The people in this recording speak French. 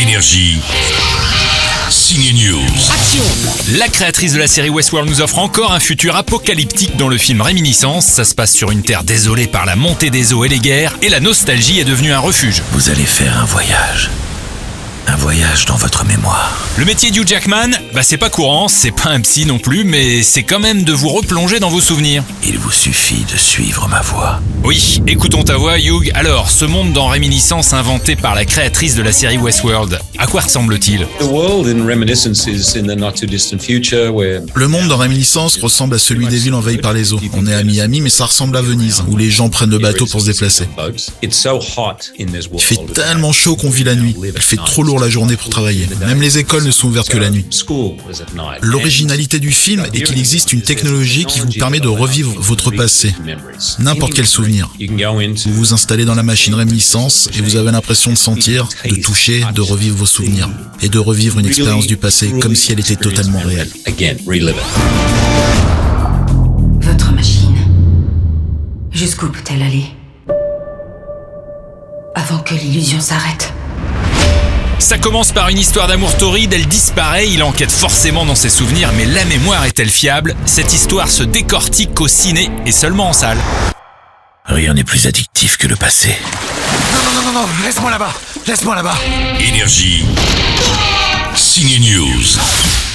Énergie. Signe News. La créatrice de la série Westworld nous offre encore un futur apocalyptique dans le film Réminiscence. Ça se passe sur une terre désolée par la montée des eaux et les guerres, et la nostalgie est devenue un refuge. Vous allez faire un voyage. Un voyage dans votre mémoire. Le métier d'Hugh Jackman, bah c'est pas courant, c'est pas un psy non plus, mais c'est quand même de vous replonger dans vos souvenirs. Il vous suffit de suivre ma voie. Oui, écoutons ta voix, Hugh. Alors, ce monde dans Réminiscence inventé par la créatrice de la série Westworld, à quoi ressemble-t-il? Le monde dans Réminiscence ressemble à celui des villes envahies par les eaux. On est à Miami, mais ça ressemble à Venise, où les gens prennent le bateau pour se déplacer. It's so hot in this Il fait world. tellement chaud qu'on vit la nuit. Il fait trop la journée pour travailler. Même les écoles ne sont ouvertes que la nuit. L'originalité du film est qu'il existe une technologie qui vous permet de revivre votre passé. N'importe quel souvenir. Vous vous installez dans la machine réminiscence et vous avez l'impression de sentir, de toucher, de revivre vos souvenirs. Et de revivre une expérience du passé comme si elle était totalement réelle. Votre machine. Jusqu'où peut-elle aller? Avant que l'illusion s'arrête. Ça commence par une histoire d'amour torride, elle disparaît, il enquête forcément dans ses souvenirs, mais la mémoire est-elle fiable? Cette histoire se décortique au ciné et seulement en salle. Rien n'est plus addictif que le passé. Non, non, non, non, laisse-moi là-bas Laisse-moi là-bas Énergie. Signe News.